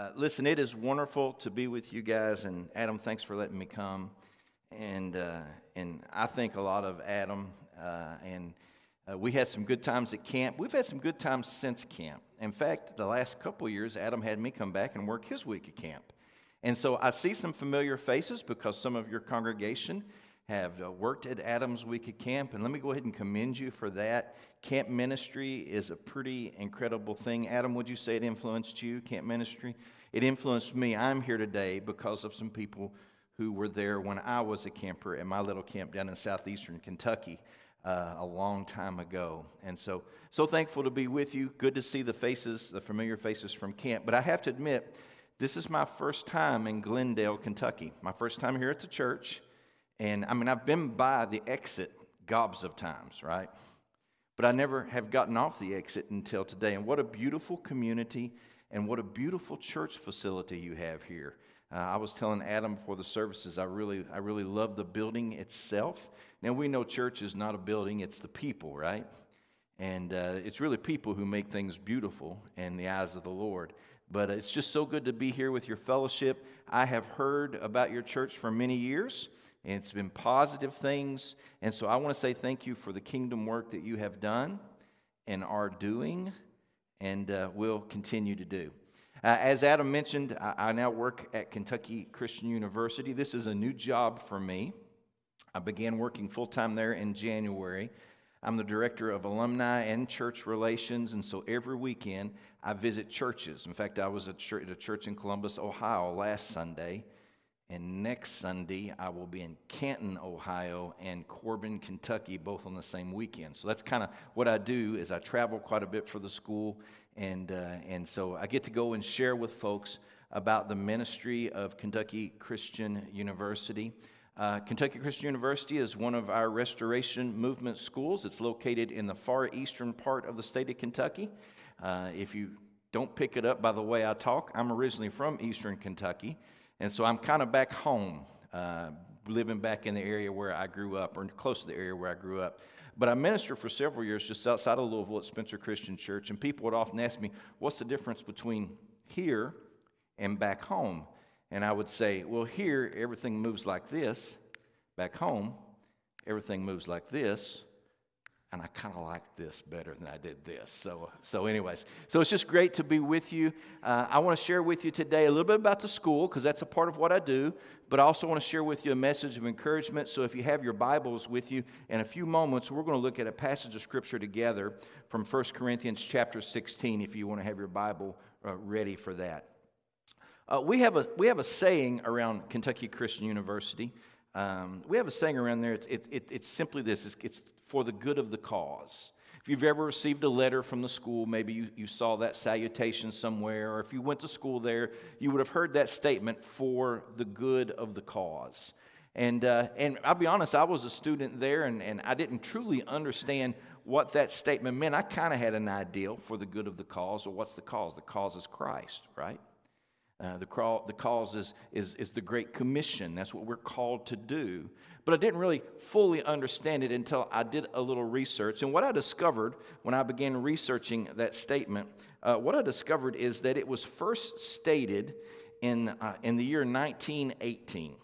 Uh, listen, it is wonderful to be with you guys, and Adam, thanks for letting me come. And uh, and I think a lot of Adam, uh, and uh, we had some good times at camp. We've had some good times since camp. In fact, the last couple years, Adam had me come back and work his week at camp. And so I see some familiar faces because some of your congregation have uh, worked at Adams Week at Camp, and let me go ahead and commend you for that. Camp ministry is a pretty incredible thing. Adam, would you say it influenced you, camp ministry? It influenced me. I'm here today because of some people who were there when I was a camper at my little camp down in southeastern Kentucky uh, a long time ago. And so, so thankful to be with you. Good to see the faces, the familiar faces from camp. But I have to admit, this is my first time in Glendale, Kentucky. My first time here at the church. And I mean, I've been by the exit gobs of times, right? But I never have gotten off the exit until today. And what a beautiful community and what a beautiful church facility you have here. Uh, I was telling Adam before the services, I really, I really love the building itself. Now, we know church is not a building, it's the people, right? And uh, it's really people who make things beautiful in the eyes of the Lord. But it's just so good to be here with your fellowship. I have heard about your church for many years and it's been positive things. And so I want to say thank you for the kingdom work that you have done and are doing and uh, will continue to do. Uh, as Adam mentioned, I, I now work at Kentucky Christian University. This is a new job for me. I began working full time there in January. I'm the director of alumni and church relations, and so every weekend I visit churches. In fact, I was at a church in Columbus, Ohio last Sunday. And next Sunday, I will be in Canton, Ohio, and Corbin, Kentucky, both on the same weekend. So that's kind of what I do is I travel quite a bit for the school, and uh, and so I get to go and share with folks about the ministry of Kentucky Christian University. Uh, Kentucky Christian University is one of our Restoration Movement schools. It's located in the far eastern part of the state of Kentucky. Uh, if you don't pick it up by the way I talk, I'm originally from eastern Kentucky. And so I'm kind of back home, uh, living back in the area where I grew up, or close to the area where I grew up. But I ministered for several years just outside of Louisville at Spencer Christian Church, and people would often ask me, What's the difference between here and back home? And I would say, Well, here everything moves like this, back home, everything moves like this and I kind of like this better than I did this. So, so anyways, so it's just great to be with you. Uh, I want to share with you today a little bit about the school because that's a part of what I do, but I also want to share with you a message of encouragement. So, if you have your Bibles with you, in a few moments, we're going to look at a passage of Scripture together from 1 Corinthians chapter 16. If you want to have your Bible uh, ready for that, uh, we have a we have a saying around Kentucky Christian University. Um, we have a saying around there. It's, it, it, it's simply this: it's, it's for the good of the cause. If you've ever received a letter from the school, maybe you, you saw that salutation somewhere, or if you went to school there, you would have heard that statement for the good of the cause. And, uh, and I'll be honest, I was a student there and, and I didn't truly understand what that statement meant. I kind of had an idea for the good of the cause, or what's the cause? The cause is Christ, right? Uh, the, call, the cause is, is, is the Great Commission. That's what we're called to do. But I didn't really fully understand it until I did a little research. And what I discovered when I began researching that statement, uh, what I discovered is that it was first stated in, uh, in the year 1918.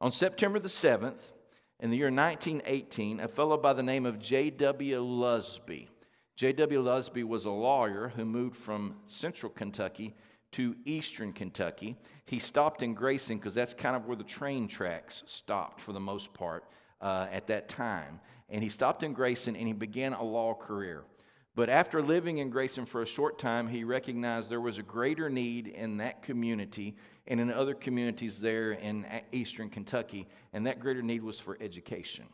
On September the 7th, in the year 1918, a fellow by the name of J.W. Lusby. J.W. Lusby was a lawyer who moved from central Kentucky to eastern Kentucky. He stopped in Grayson because that's kind of where the train tracks stopped for the most part uh, at that time. And he stopped in Grayson and he began a law career. But after living in Grayson for a short time, he recognized there was a greater need in that community and in other communities there in eastern Kentucky, and that greater need was for education.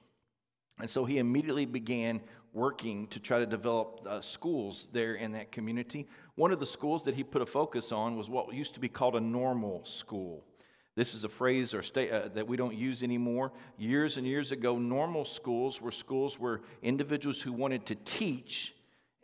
And so he immediately began working to try to develop uh, schools there in that community. One of the schools that he put a focus on was what used to be called a normal school. This is a phrase or state, uh, that we don't use anymore. Years and years ago, normal schools were schools where individuals who wanted to teach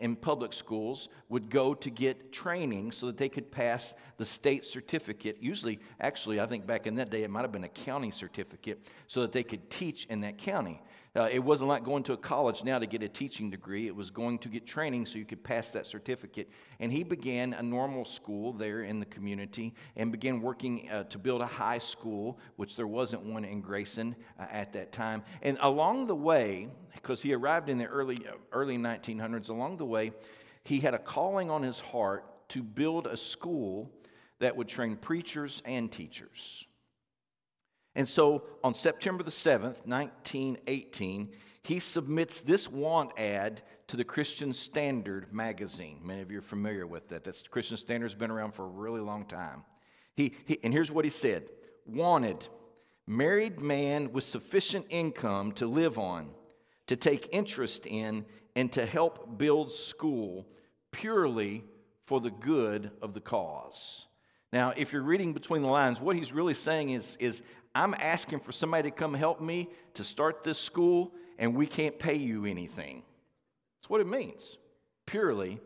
in public schools would go to get training so that they could pass the state certificate. Usually, actually, I think back in that day, it might have been a county certificate so that they could teach in that county. Uh, it wasn't like going to a college now to get a teaching degree. It was going to get training so you could pass that certificate. And he began a normal school there in the community and began working uh, to build a high school, which there wasn't one in Grayson uh, at that time. And along the way, because he arrived in the early, uh, early 1900s, along the way, he had a calling on his heart to build a school that would train preachers and teachers. And so on September the 7th, 1918, he submits this want ad to the Christian Standard magazine. Many of you are familiar with that. That's Christian Standard's been around for a really long time. He, he, and here's what he said Wanted, married man with sufficient income to live on, to take interest in, and to help build school purely for the good of the cause. Now, if you're reading between the lines, what he's really saying is, is I'm asking for somebody to come help me to start this school, and we can't pay you anything. That's what it means, purely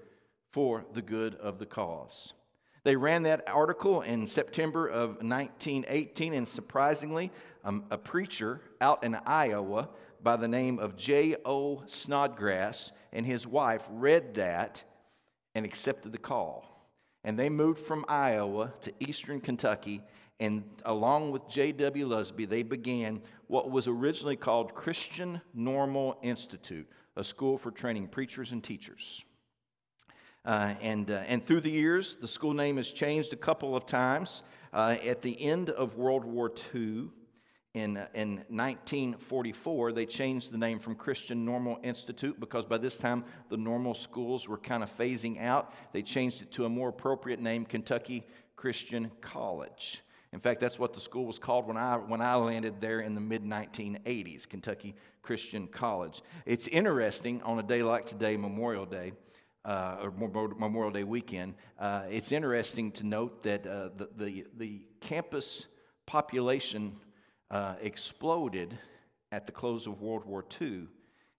for the good of the cause. They ran that article in September of 1918, and surprisingly, um, a preacher out in Iowa by the name of J.O. Snodgrass and his wife read that and accepted the call. And they moved from Iowa to eastern Kentucky and along with J.W. Lusby, they began what was originally called Christian Normal Institute, a school for training preachers and teachers. Uh, and, uh, and through the years, the school name has changed a couple of times. Uh, at the end of World War II, in, uh, in 1944, they changed the name from Christian Normal Institute because by this time the normal schools were kind of phasing out. They changed it to a more appropriate name, Kentucky Christian College. In fact, that's what the school was called when I, when I landed there in the mid 1980s, Kentucky Christian College. It's interesting on a day like today, Memorial Day, uh, or Memorial Day weekend, uh, it's interesting to note that uh, the, the, the, campus population uh, exploded at the close of World War II.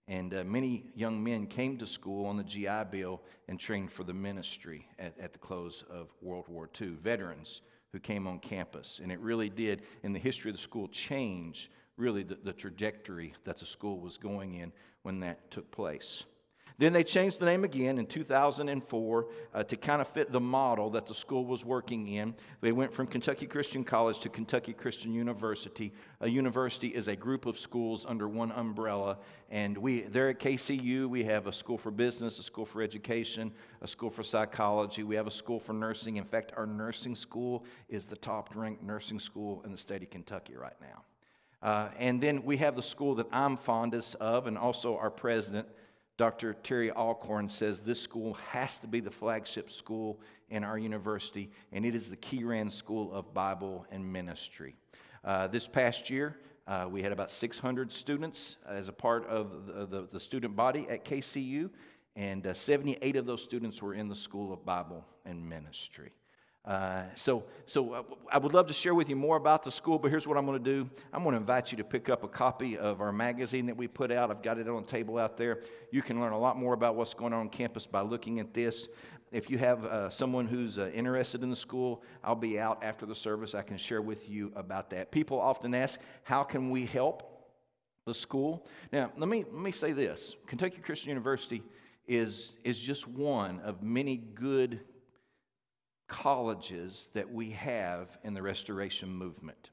And uh, many young men came to school on the GI Bill and trained for the ministry at, at the close of World War II. Veterans who came on campus. And it really did, in the history of the school, change really the, the trajectory that the school was going in when that took place. Then they changed the name again in 2004 uh, to kind of fit the model that the school was working in. They went from Kentucky Christian College to Kentucky Christian University. A university is a group of schools under one umbrella. And we, there at KCU, we have a school for business, a school for education, a school for psychology. We have a school for nursing. In fact, our nursing school is the top ranked nursing school in the state of Kentucky right now. Uh, and then we have the school that I'm fondest of, and also our president. Dr. Terry Allcorn says this school has to be the flagship school in our university, and it is the Keeran School of Bible and Ministry. Uh, this past year, uh, we had about 600 students as a part of the, the, the student body at KCU, and uh, 78 of those students were in the School of Bible and Ministry. Uh, so, so uh, I would love to share with you more about the school, but here's what I'm going to do. I'm going to invite you to pick up a copy of our magazine that we put out. I've got it on the table out there. You can learn a lot more about what's going on on campus by looking at this. If you have uh, someone who's uh, interested in the school, I'll be out after the service. I can share with you about that. People often ask, how can we help the school? Now, let me, let me say this Kentucky Christian University is, is just one of many good colleges that we have in the restoration movement.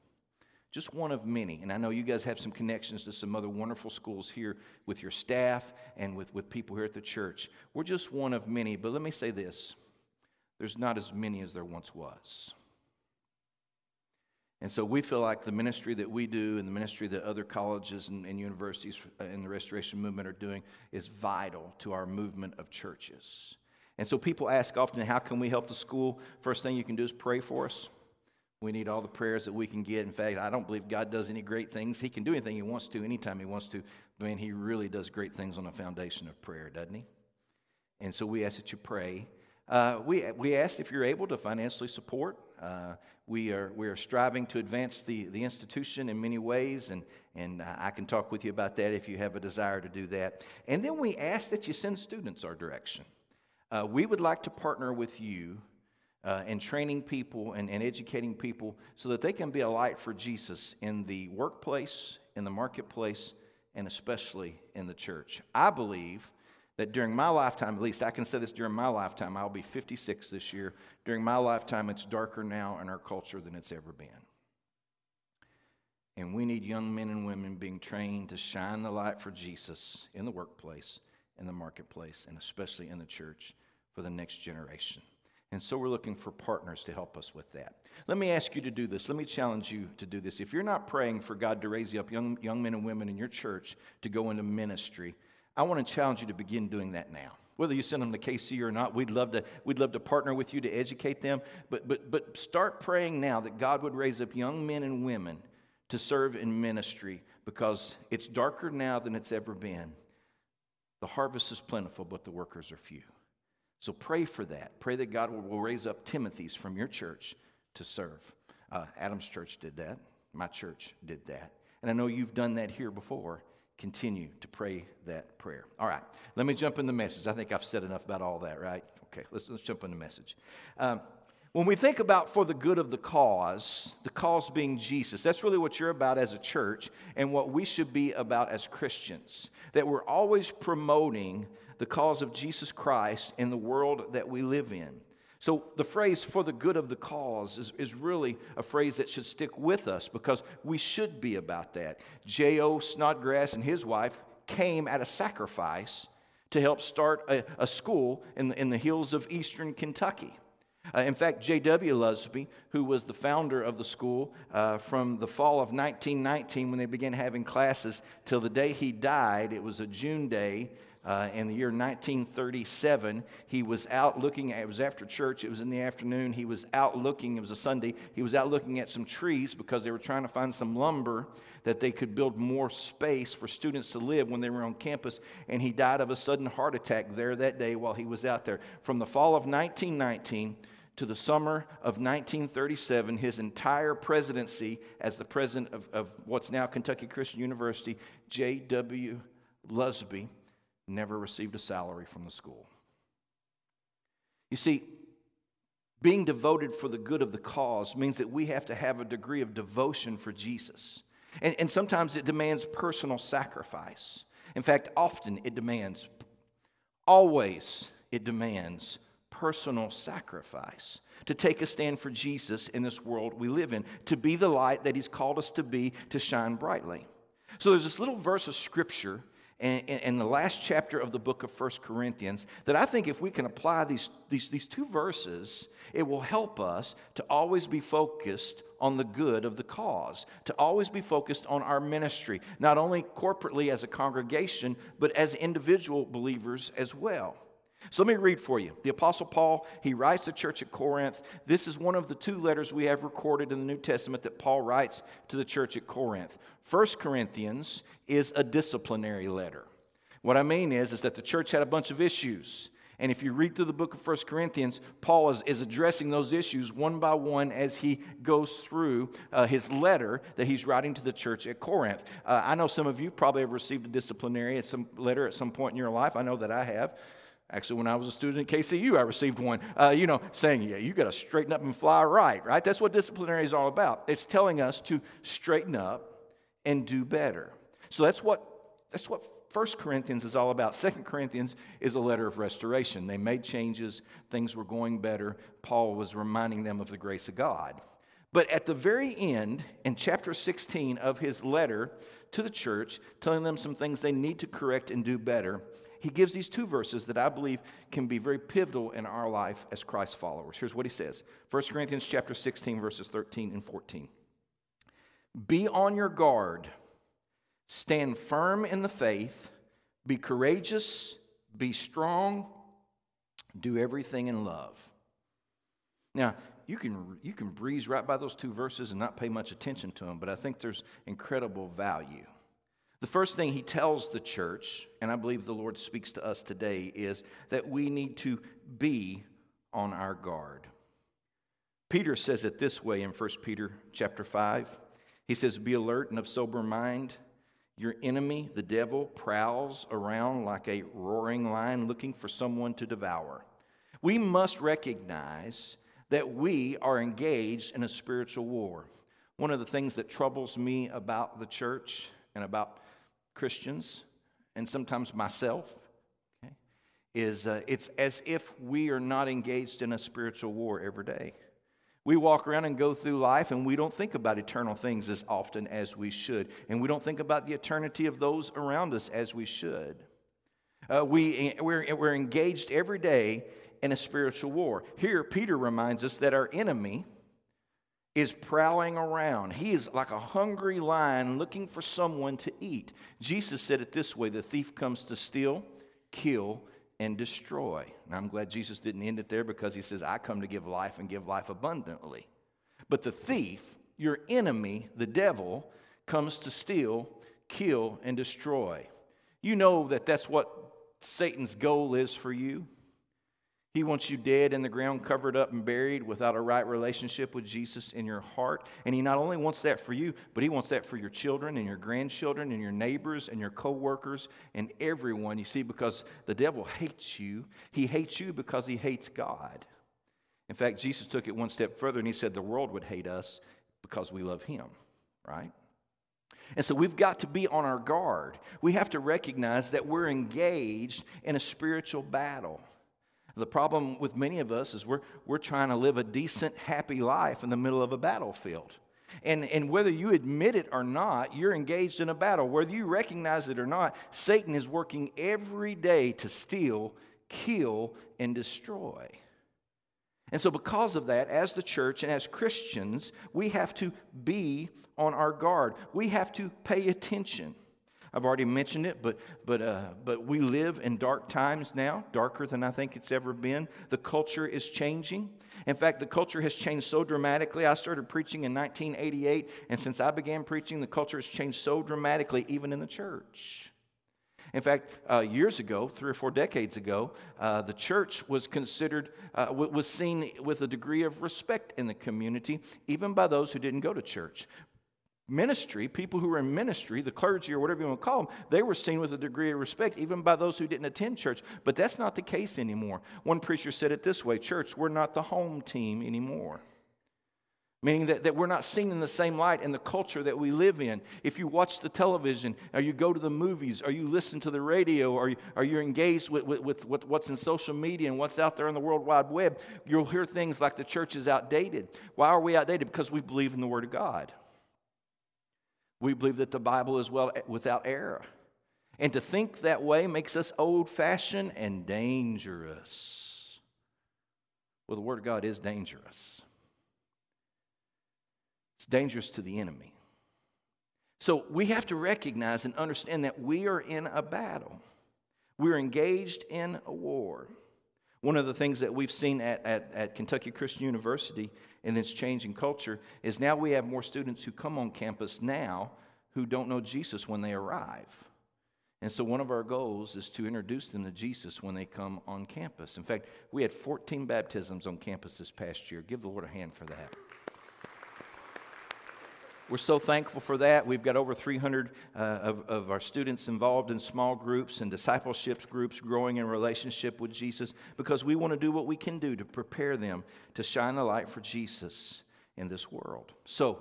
Just one of many. And I know you guys have some connections to some other wonderful schools here with your staff and with, with people here at the church. We're just one of many. But let me say this there's not as many as there once was. And so we feel like the ministry that we do and the ministry that other colleges and, and universities uh, in the restoration movement are doing is vital to our movement of churches. And so people ask often, how can we help the school? First thing you can do is pray for us. We need all the prayers that we can get. In fact, I don't believe God does any great things. He can do anything He wants to, anytime He wants to. But man, He really does great things on a foundation of prayer, doesn't He? And so we ask that you pray. Uh, we, we ask if you're able to financially support. Uh, we, are, we are striving to advance the, the institution in many ways, and, and I can talk with you about that if you have a desire to do that. And then we ask that you send students our direction. Uh, we would like to partner with you uh, in training people and, and educating people so that they can be a light for Jesus in the workplace, in the marketplace, and especially in the church. I believe that during my lifetime, at least I can say this during my lifetime, I'll be 56 this year. During my lifetime, it's darker now in our culture than it's ever been. And we need young men and women being trained to shine the light for Jesus in the workplace, in the marketplace, and especially in the church for the next generation. And so we're looking for partners to help us with that. Let me ask you to do this. Let me challenge you to do this. If you're not praying for God to raise you up young, young men and women in your church to go into ministry, I want to challenge you to begin doing that now. Whether you send them to KC or not, we'd love to, we'd love to partner with you to educate them. But, but, but start praying now that God would raise up young men and women to serve in ministry because it's darker now than it's ever been. The harvest is plentiful, but the workers are few. So pray for that. Pray that God will raise up Timothy's from your church to serve. Uh, Adam's church did that. My church did that. And I know you've done that here before. Continue to pray that prayer. All right, let me jump in the message. I think I've said enough about all that, right? Okay, let's, let's jump in the message. Um, when we think about for the good of the cause, the cause being Jesus, that's really what you're about as a church and what we should be about as Christians. That we're always promoting the cause of Jesus Christ in the world that we live in. So the phrase for the good of the cause is, is really a phrase that should stick with us because we should be about that. J.O. Snodgrass and his wife came at a sacrifice to help start a, a school in the, in the hills of eastern Kentucky. Uh, in fact, J.W. Lusby, who was the founder of the school uh, from the fall of 1919 when they began having classes till the day he died, it was a June day uh, in the year 1937. He was out looking, at, it was after church, it was in the afternoon. He was out looking, it was a Sunday, he was out looking at some trees because they were trying to find some lumber that they could build more space for students to live when they were on campus. And he died of a sudden heart attack there that day while he was out there. From the fall of 1919, to the summer of 1937, his entire presidency as the president of, of what's now Kentucky Christian University, J.W. Lusby, never received a salary from the school. You see, being devoted for the good of the cause means that we have to have a degree of devotion for Jesus. And, and sometimes it demands personal sacrifice. In fact, often it demands, always it demands personal sacrifice to take a stand for Jesus in this world we live in, to be the light that He's called us to be, to shine brightly. So there's this little verse of scripture in, in, the last chapter of the book of First Corinthians that I think if we can apply these, these, these two verses, it will help us to always be focused on the good of the cause, to always be focused on our ministry, not only corporately as a congregation, but as individual believers as well. So let me read for you. The Apostle Paul, he writes to the church at Corinth. This is one of the two letters we have recorded in the New Testament that Paul writes to the church at Corinth. First Corinthians is a disciplinary letter. What I mean is, is that the church had a bunch of issues. And if you read through the book of First Corinthians, Paul is, is addressing those issues one by one as he goes through uh, his letter that he's writing to the church at Corinth. Uh, I know some of you probably have received a disciplinary at some letter at some point in your life. I know that I have. Actually, when I was a student at KCU, I received one, uh, you know, saying, yeah, you got to straighten up and fly right, right? That's what disciplinary is all about. It's telling us to straighten up and do better. So that's what, that's what 1 Corinthians is all about. 2 Corinthians is a letter of restoration. They made changes, things were going better. Paul was reminding them of the grace of God. But at the very end, in chapter 16 of his letter to the church, telling them some things they need to correct and do better, he gives these two verses that I believe can be very pivotal in our life as Christ followers. Here's what he says 1 Corinthians chapter 16, verses 13 and 14. Be on your guard, stand firm in the faith, be courageous, be strong, do everything in love. Now, you can, you can breeze right by those two verses and not pay much attention to them, but I think there's incredible value. The first thing he tells the church, and I believe the Lord speaks to us today, is that we need to be on our guard. Peter says it this way in 1 Peter chapter 5. He says, Be alert and of sober mind. Your enemy, the devil, prowls around like a roaring lion looking for someone to devour. We must recognize that we are engaged in a spiritual war. One of the things that troubles me about the church and about Christians, and sometimes myself, okay, is uh, it's as if we are not engaged in a spiritual war every day. We walk around and go through life and we don't think about eternal things as often as we should. And we don't think about the eternity of those around us as we should. Uh, we, we're, we're engaged every day in a spiritual war. Here, Peter reminds us that our enemy is prowling around. He is like a hungry lion looking for someone to eat. Jesus said it this way the thief comes to steal, kill, and destroy. And I'm glad Jesus didn't end it there because he says, I come to give life and give life abundantly. But the thief, your enemy, the devil, comes to steal, kill, and destroy. You know that that's what Satan's goal is for you. He wants you dead in the ground, covered up and buried without a right relationship with Jesus in your heart. And he not only wants that for you, but he wants that for your children and your grandchildren and your neighbors and your coworkers and everyone. You see, because the devil hates you, he hates you because he hates God. In fact, Jesus took it one step further and he said the world would hate us because we love him, right? And so we've got to be on our guard. We have to recognize that we're engaged in a spiritual battle. The problem with many of us is we're, we're trying to live a decent, happy life in the middle of a battlefield. And, and whether you admit it or not, you're engaged in a battle. Whether you recognize it or not, Satan is working every day to steal, kill, and destroy. And so, because of that, as the church and as Christians, we have to be on our guard. We have to pay attention. I've already mentioned it, but, but, uh, but we live in dark times now, darker than I think it's ever been. The culture is changing. In fact, the culture has changed so dramatically. I started preaching in 1988, and since I began preaching, the culture has changed so dramatically, even in the church. In fact, uh, years ago, three or four decades ago, uh, the church was considered, uh, was seen with a degree of respect in the community, even by those who didn't go to church ministry, people who were in ministry, the clergy or whatever you want to call them, they were seen with a degree of respect, even by those who didn't attend church. But that's not the case anymore. One preacher said it this way Church, we're not the home team anymore. Meaning that, that we're not seen in the same light in the culture that we live in. If you watch the television, or you go to the movies, or you listen to the radio, or, you, or you're engaged with, with, with, with what's in social media and what's out there on the World Wide Web, you'll hear things like the church is outdated. Why are we outdated? Because we believe in the Word of God. We believe that the Bible is well without error. And to think that way makes us old fashioned and dangerous. Well, the Word of God is dangerous, it's dangerous to the enemy. So we have to recognize and understand that we are in a battle, we're engaged in a war. One of the things that we've seen at, at, at, Kentucky Christian University in this changing culture is now we have more students who come on campus now who don't know Jesus when they arrive. And so, one of our goals is to introduce them to Jesus when they come on campus. In fact, we had 14 baptisms on campus this past year. Give the Lord a hand for that. We're so thankful for that. We've got over 300 uh, of, of our students involved in small groups and discipleship groups growing in relationship with Jesus because we want to do what we can do to prepare them to shine the light for Jesus in this world. So,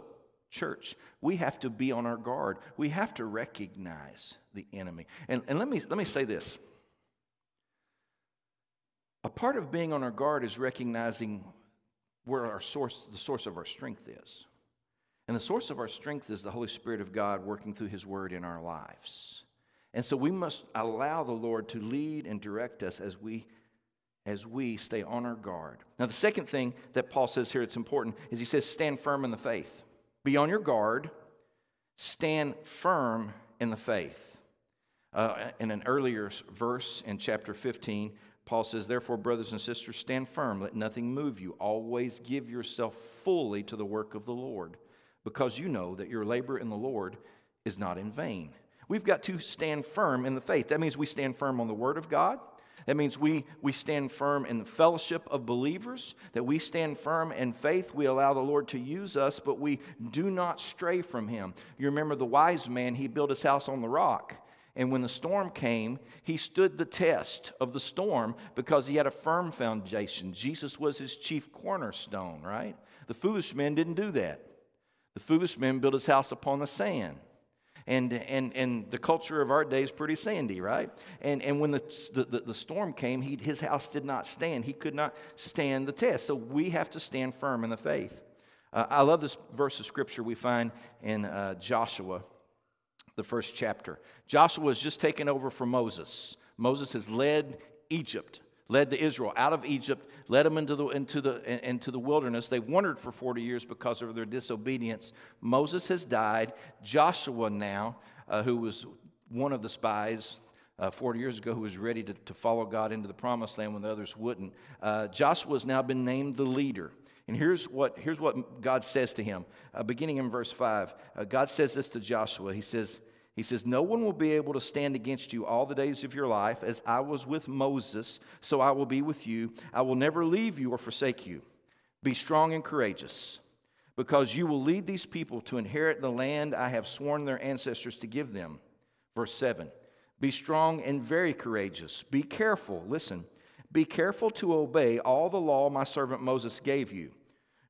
church, we have to be on our guard. We have to recognize the enemy. And, and let, me, let me say this a part of being on our guard is recognizing where our source, the source of our strength is. And the source of our strength is the Holy Spirit of God working through His Word in our lives. And so we must allow the Lord to lead and direct us as we as we stay on our guard. Now the second thing that Paul says here it's important is he says stand firm in the faith. Be on your guard, stand firm in the faith. Uh, in an earlier verse in chapter 15, Paul says, Therefore, brothers and sisters, stand firm, let nothing move you. Always give yourself fully to the work of the Lord because you know that your labor in the Lord is not in vain. We've got to stand firm in the faith. That means we stand firm on the Word of God. That means we, we stand firm in the fellowship of believers, that we stand firm in faith. We allow the Lord to use us, but we do not stray from Him. You remember the wise man, he built his house on the rock. And when the storm came, he stood the test of the storm because he had a firm foundation. Jesus was his chief cornerstone, right? The foolish men didn't do that. The foolish man built his house upon the sand. And, and, and the culture of our day is pretty sandy, right? And, and when the, the, the storm came, he, his house did not stand. He could not stand the test. So we have to stand firm in the faith. Uh, I love this verse of scripture we find in uh, Joshua, the first chapter. Joshua has just taken over from Moses. Moses has led Egypt led the Israel out of Egypt, led them into the, into, the, into the wilderness. They wandered for 40 years because of their disobedience. Moses has died. Joshua, now, uh, who was one of the spies uh, 40 years ago, who was ready to, to follow God into the promised land when the others wouldn't, uh, Joshua has now been named the leader. And here's what, here's what God says to him, uh, beginning in verse 5. Uh, God says this to Joshua. He says, he says, No one will be able to stand against you all the days of your life, as I was with Moses, so I will be with you. I will never leave you or forsake you. Be strong and courageous, because you will lead these people to inherit the land I have sworn their ancestors to give them. Verse 7 Be strong and very courageous. Be careful, listen, be careful to obey all the law my servant Moses gave you.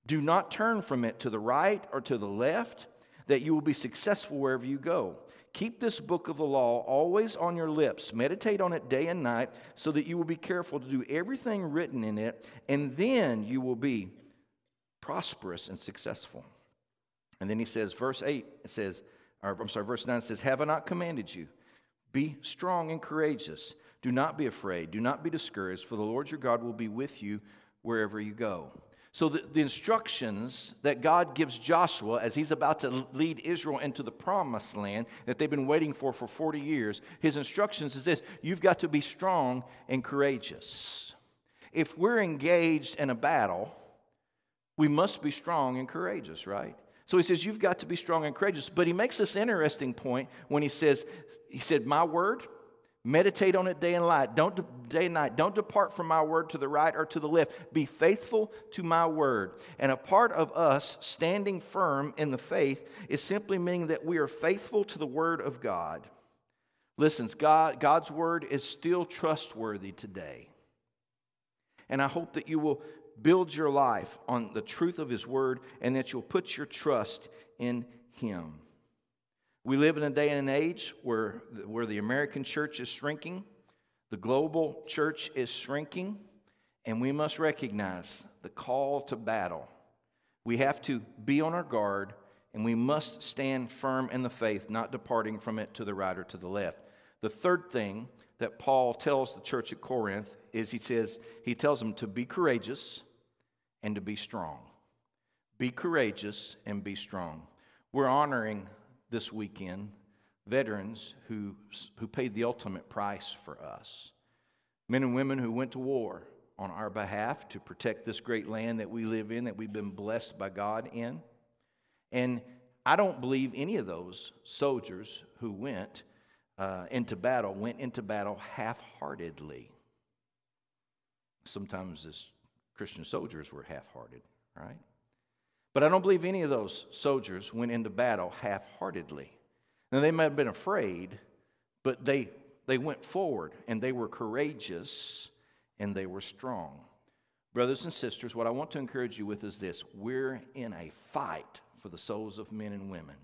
Do not turn from it to the right or to the left, that you will be successful wherever you go. Keep this book of the law always on your lips. Meditate on it day and night so that you will be careful to do everything written in it, and then you will be prosperous and successful. And then he says, verse 8, it says, or I'm sorry, verse 9 says, Have I not commanded you? Be strong and courageous. Do not be afraid. Do not be discouraged, for the Lord your God will be with you wherever you go. So, the, the, instructions that God gives Joshua as he's about to lead Israel into the promised land that they've been waiting for for 40 years, his instructions is this you've got to be strong and courageous. If we're engaged in a battle, we must be strong and courageous, right? So he says, You've got to be strong and courageous. But he makes this interesting point when he says, He said, My word, Meditate on it day and night. Don't day and night. Don't depart from my word to the right or to the left. Be faithful to my word. And a part of us standing firm in the faith is simply meaning that we are faithful to the word of God. Listen, God, God's word is still trustworthy today. And I hope that you will build your life on the truth of his word and that you'll put your trust in him. We live in a day and an age where, where the American church is shrinking, the global church is shrinking, and we must recognize the call to battle. We have to be on our guard, and we must stand firm in the faith, not departing from it to the right or to the left. The third thing that Paul tells the church at Corinth is he says, he tells them to be courageous and to be strong. Be courageous and be strong. We're honoring this weekend veterans who, who paid the ultimate price for us. Men and women who went to war on our behalf to protect this great land that we live in, that we've been blessed by God in. And I don't believe any of those soldiers who went uh, into battle went into battle half heartedly. Sometimes as Christian soldiers were half hearted, right? But I don't believe any of those soldiers went into battle half heartedly. Now, they might have been afraid, but they, they went forward and they were courageous and they were strong. Brothers and sisters, what I want to encourage you with is this we're in a fight for the souls of men and women.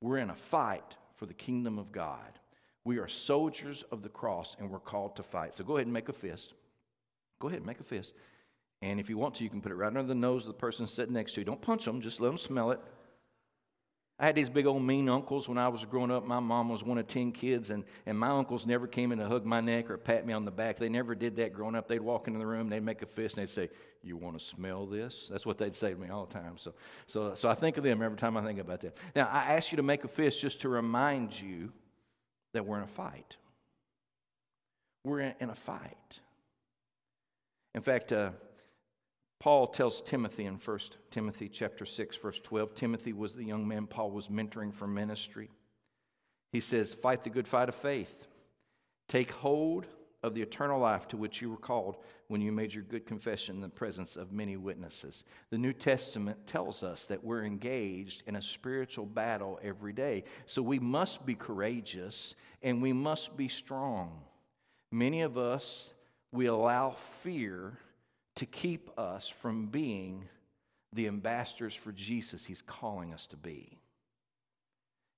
We're in a fight for the kingdom of God. We are soldiers of the cross and we're called to fight. So go ahead and make a fist. Go ahead and make a fist. And if you want to, you can put it right under the nose of the person sitting next to you. Don't punch them, just let them smell it. I had these big old mean uncles when I was growing up. My mom was one of 10 kids, and, and my uncles never came in to hug my neck or pat me on the back. They never did that growing up. They'd walk into the room, they'd make a fist, and they'd say, You want to smell this? That's what they'd say to me all the time. So, so, so I think of them every time I think about that. Now, I ask you to make a fist just to remind you that we're in a fight. We're in, in a fight. In fact, uh, Paul tells Timothy in 1 Timothy chapter 6 verse 12 Timothy was the young man Paul was mentoring for ministry. He says, "Fight the good fight of faith. Take hold of the eternal life to which you were called when you made your good confession in the presence of many witnesses." The New Testament tells us that we're engaged in a spiritual battle every day. So we must be courageous and we must be strong. Many of us we allow fear to keep us from being the ambassadors for Jesus he's calling us to be.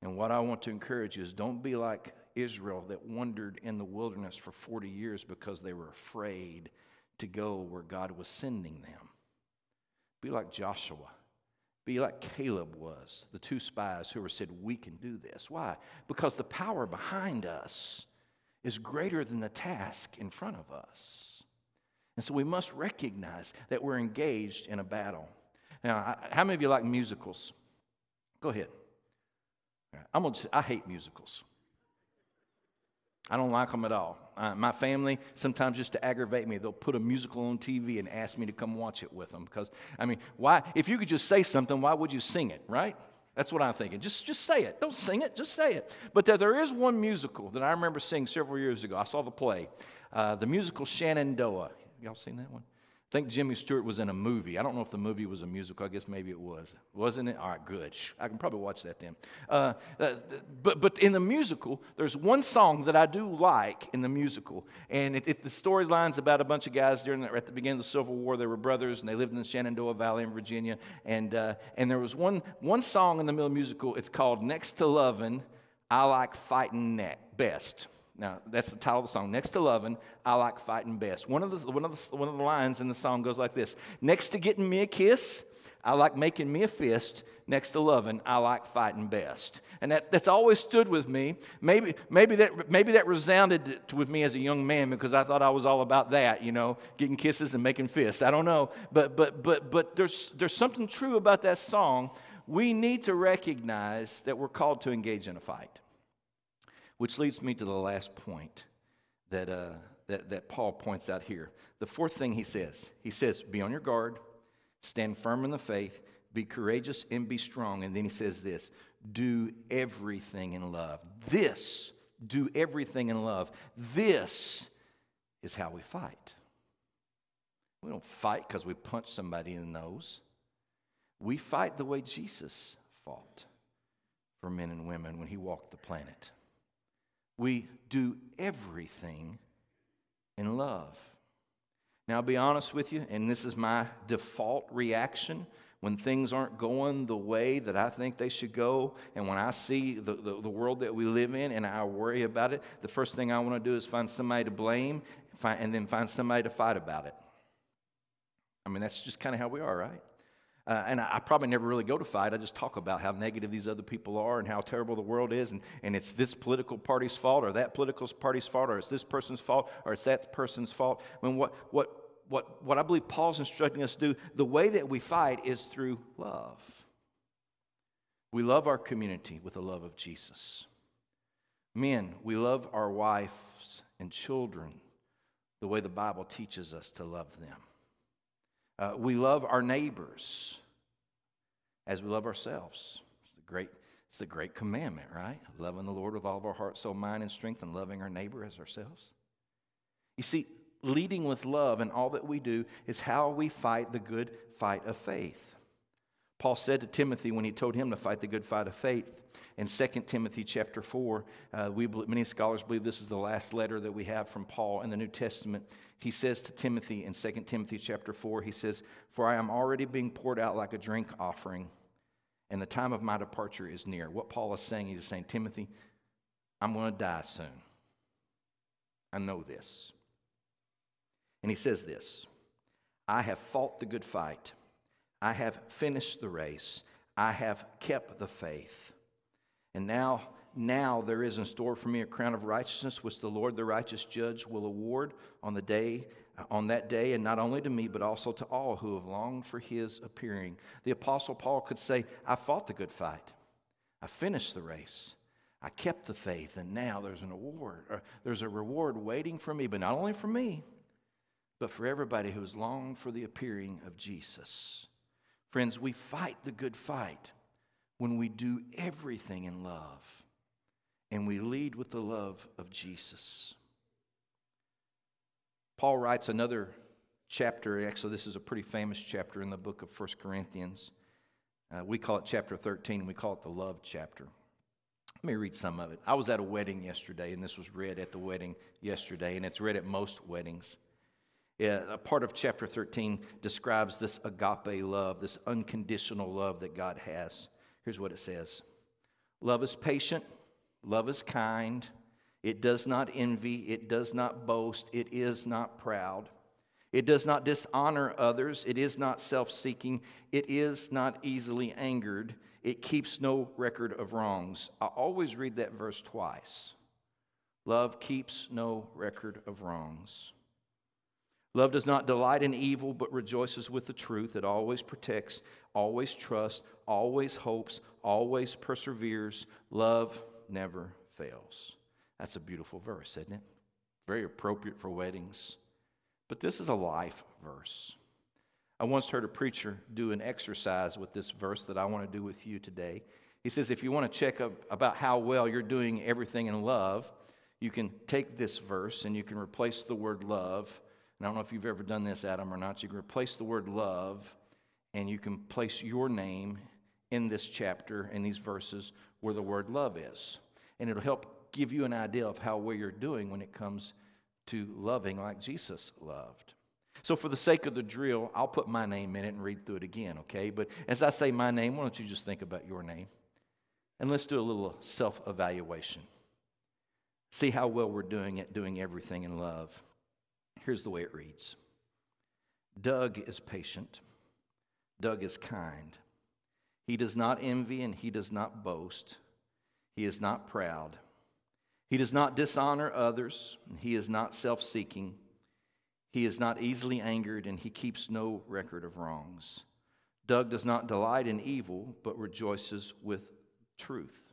And what I want to encourage you is don't be like Israel that wandered in the wilderness for 40 years because they were afraid to go where God was sending them. Be like Joshua. Be like Caleb was, the two spies who were said, We can do this. Why? Because the power behind us is greater than the task in front of us. And so we must recognize that we're engaged in a battle. Now, how many of you like musicals? Go ahead. I'm gonna, I hate musicals. I don't like them at all. Uh, my family, sometimes just to aggravate me, they'll put a musical on TV and ask me to come watch it with them. Because, I mean, why? If you could just say something, why would you sing it, right? That's what I'm thinking. Just, just say it. Don't sing it, just say it. But there is one musical that I remember seeing several years ago. I saw the play, uh, the musical Shenandoah. Y'all seen that one? I think Jimmy Stewart was in a movie. I don't know if the movie was a musical. I guess maybe it was. Wasn't it? All right, good. I can probably watch that then. Uh, uh, but, but in the musical, there's one song that I do like in the musical. And it, it, the storyline's about a bunch of guys during the, at the beginning of the Civil War. They were brothers and they lived in the Shenandoah Valley in Virginia. And, uh, and there was one, one song in the middle of the musical. It's called Next to Lovin', I Like Fighting Neck Best. Now, that's the title of the song. Next to loving, I like fighting best. One of, the, one, of the, one of the lines in the song goes like this Next to getting me a kiss, I like making me a fist. Next to loving, I like fighting best. And that, that's always stood with me. Maybe, maybe, that, maybe that resounded with me as a young man because I thought I was all about that, you know, getting kisses and making fists. I don't know. But, but, but, but there's, there's something true about that song. We need to recognize that we're called to engage in a fight. Which leads me to the last point that, uh, that, that Paul points out here. The fourth thing he says he says, Be on your guard, stand firm in the faith, be courageous, and be strong. And then he says this do everything in love. This, do everything in love. This is how we fight. We don't fight because we punch somebody in the nose. We fight the way Jesus fought for men and women when he walked the planet. We do everything in love. Now, I'll be honest with you, and this is my default reaction when things aren't going the way that I think they should go, and when I see the, the, the world that we live in and I worry about it, the first thing I want to do is find somebody to blame find, and then find somebody to fight about it. I mean, that's just kind of how we are, right? Uh, and I, I, probably never really go to fight. I just talk about how negative these other people are and how terrible the world is. And, and it's this political party's fault or that political party's fault or it's this person's fault or it's that person's fault. When what, what, what, what I believe Paul's instructing us to do, the way that we fight is through love. We love our community with the love of Jesus. Men, we love our wives and children the way the Bible teaches us to love them. Uh, we love our neighbors as we love ourselves. It's the great, it's the great commandment, right? Loving the Lord with all of our heart, soul, mind, and strength, and loving our neighbor as ourselves. You see, leading with love in all that we do is how we fight the good fight of faith. Paul said to Timothy when he told him to fight the good fight of faith in 2 Timothy chapter 4, uh, we, many scholars believe this is the last letter that we have from Paul in the New Testament he says to Timothy in 2 Timothy chapter 4, he says, For I am already being poured out like a drink offering, and the time of my departure is near. What Paul is saying, he's saying, Timothy, I'm going to die soon. I know this. And he says this I have fought the good fight, I have finished the race, I have kept the faith. And now now there is in store for me a crown of righteousness which the lord the righteous judge will award on the day uh, on that day and not only to me but also to all who have longed for his appearing. The apostle paul could say i fought the good fight. I finished the race. I kept the faith and now there's an award there's a reward waiting for me but not only for me but for everybody who has longed for the appearing of jesus friends we fight the good fight when we do everything in love and we lead with the love of Jesus. Paul writes another chapter. Actually, this is a pretty famous chapter in the book of 1 Corinthians. Uh, we call it chapter 13, and we call it the love chapter. Let me read some of it. I was at a wedding yesterday, and this was read at the wedding yesterday, and it's read at most weddings. A part of chapter 13 describes this agape love, this unconditional love that God has. Here's what it says Love is patient, love is kind. It does not envy, it does not boast, it is not proud. It does not dishonor others, it is not self seeking, it is not easily angered, it keeps no record of wrongs. I always read that verse twice. Love keeps no record of wrongs. Love does not delight in evil, but rejoices with the truth. It always protects, always trusts, always hopes, always perseveres. Love never fails. That's a beautiful verse, isn't it? Very appropriate for weddings. But this is a life verse. I once heard a preacher do an exercise with this verse that I want to do with you today. He says, if you want to check about how well you're doing everything in love, you can take this verse and you can replace the word love. And I don't know if you've ever done this, Adam, or not. You can replace the word love and you can place your name in this chapter, in these verses, where the word love is. And it'll help give you an idea of how well you're doing when it comes to loving like Jesus loved. So, for the sake of the drill, I'll put my name in it and read through it again, okay? But as I say my name, why don't you just think about your name? And let's do a little self evaluation. See how well we're doing at doing everything in love. Here's the way it reads Doug is patient, Doug is kind. He does not envy and he does not boast. He is not proud. He does not dishonor others. He is not self seeking. He is not easily angered, and he keeps no record of wrongs. Doug does not delight in evil, but rejoices with truth.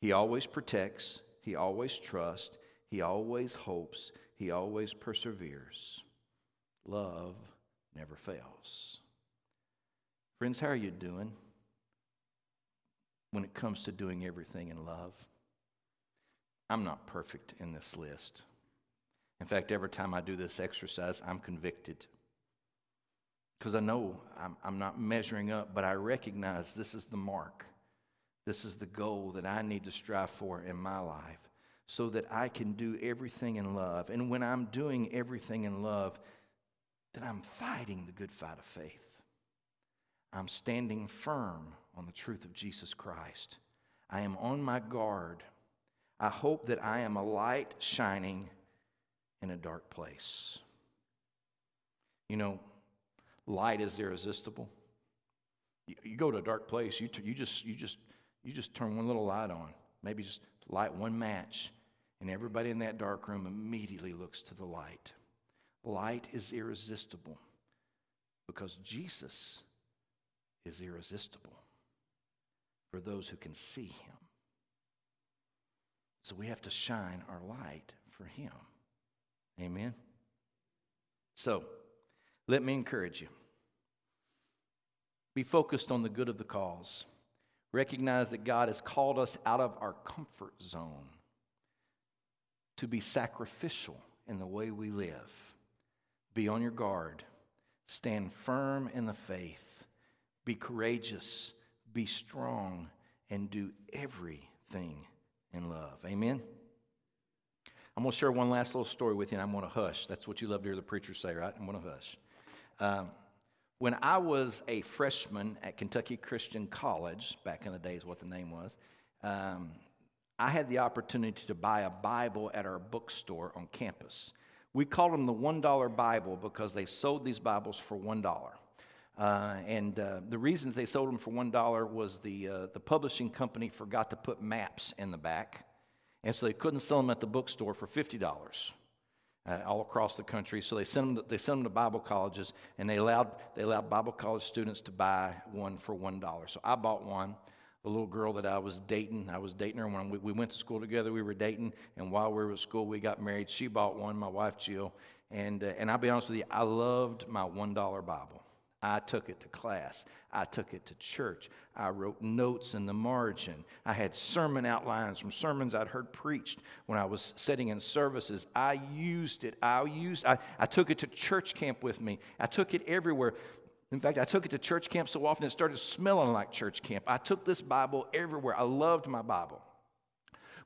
He always protects, he always trusts, he always hopes, he always perseveres. Love never fails. Friends, how are you doing when it comes to doing everything in love? I'm not perfect in this list. In fact, every time I do this exercise, I'm convicted. Because I know I'm, I'm, not measuring up, but I recognize this is the mark. This is the goal that I need to strive for in my life so that I can do everything in love. And when I'm doing everything in love, that I'm fighting the good fight of faith. I'm standing firm on the truth of Jesus Christ. I am on my guard I hope that I am a light shining in a dark place. You know, light is irresistible. You, you go to a dark place, you, t- you, just, you, just, you just turn one little light on, maybe just light one match, and everybody in that dark room immediately looks to the light. Light is irresistible because Jesus is irresistible for those who can see him. So we have to shine our light for Him. Amen. So let me encourage you be focused on the good of the cause. Recognize that God has called us out of our comfort zone to be sacrificial in the way we live. Be on your guard. Stand firm in the faith. Be courageous. Be strong. And do everything in love. Amen? I'm going to share one last little story with you, and I'm going to hush. That's what you love to hear the preacher say, right? I'm going to hush. Um, when I was a freshman at Kentucky Christian College, back in the days, what the name was, um, I had the opportunity to buy a Bible at our bookstore on campus. We called them the $1 Bible because they sold these Bibles for $1. Uh, and uh, the reason they sold them for $1 was the, uh, the publishing company forgot to put maps in the back. And so they couldn't sell them at the bookstore for $50 uh, all across the country. So they sent, them to, they sent them to Bible colleges, and they allowed, they allowed Bible college students to buy one for $1. So I bought one. The little girl that I was dating, I was dating her when we, we went to school together. We were dating, and while we were at school, we got married. She bought one, my wife Jill. And, uh, and I'll be honest with you, I loved my $1 Bible. I took it to class. I took it to church. I wrote notes in the margin. I had sermon outlines from sermons I'd heard preached when I was sitting in services. I used it. I used I, I took it to church camp with me. I took it everywhere. In fact, I took it to church camp so often it started smelling like church camp. I took this Bible everywhere. I loved my Bible.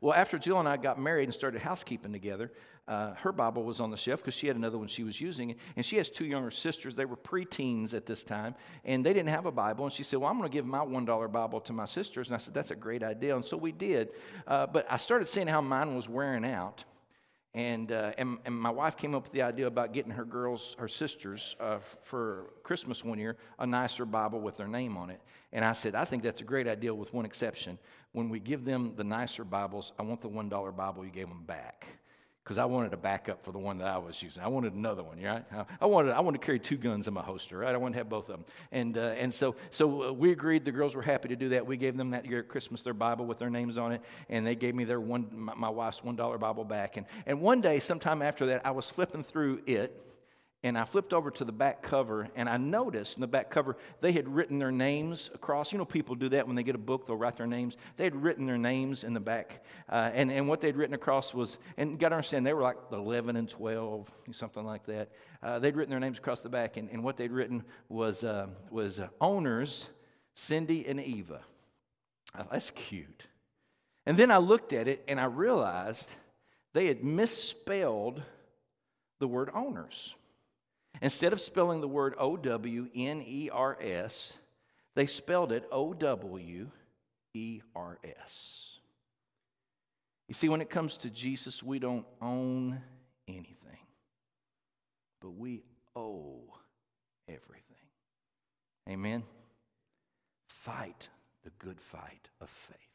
Well, after Jill and I got married and started housekeeping together, uh, her Bible was on the shelf because she had another one she was using. And she has two younger sisters. They were preteens at this time, and they didn't have a Bible. And she said, Well, I'm going to give my $1 Bible to my sisters. And I said, That's a great idea. And so we did. Uh, but I started seeing how mine was wearing out. And, uh, and, and, my wife came up with the idea about getting her girls, her sisters, uh, for Christmas one year, a nicer Bible with their name on it. And I said, I think that's a great idea with one exception. When we give them the nicer Bibles, I want the $1 Bible you gave them back because I wanted a backup for the one that I was using. I wanted another one, right? I wanted, I wanted to carry two guns in my holster, right? I wanted to have both of them. And, uh, and so, so uh, we agreed. The girls were happy to do that. We gave them that year at Christmas their Bible with their names on it, and they gave me their one, my, my wife's $1 Bible back. And, and one day, sometime after that, I was flipping through it, and I flipped over to the back cover and I noticed in the back cover they had written their names across. You know, people do that when they get a book, they'll write their names. They had written their names in the back. Uh, and, and what they'd written across was, and you got to understand, they were like 11 and 12, something like that. Uh, they'd written their names across the back, and, and what they'd written was, uh, was uh, owners, Cindy and Eva. that's cute. And then I looked at it and I realized they had misspelled the word owners. Instead of spelling the word O W N E R S, they spelled it O W E R S. You see, when it comes to Jesus, we don't own anything, but we owe everything. Amen? Fight the good fight of faith.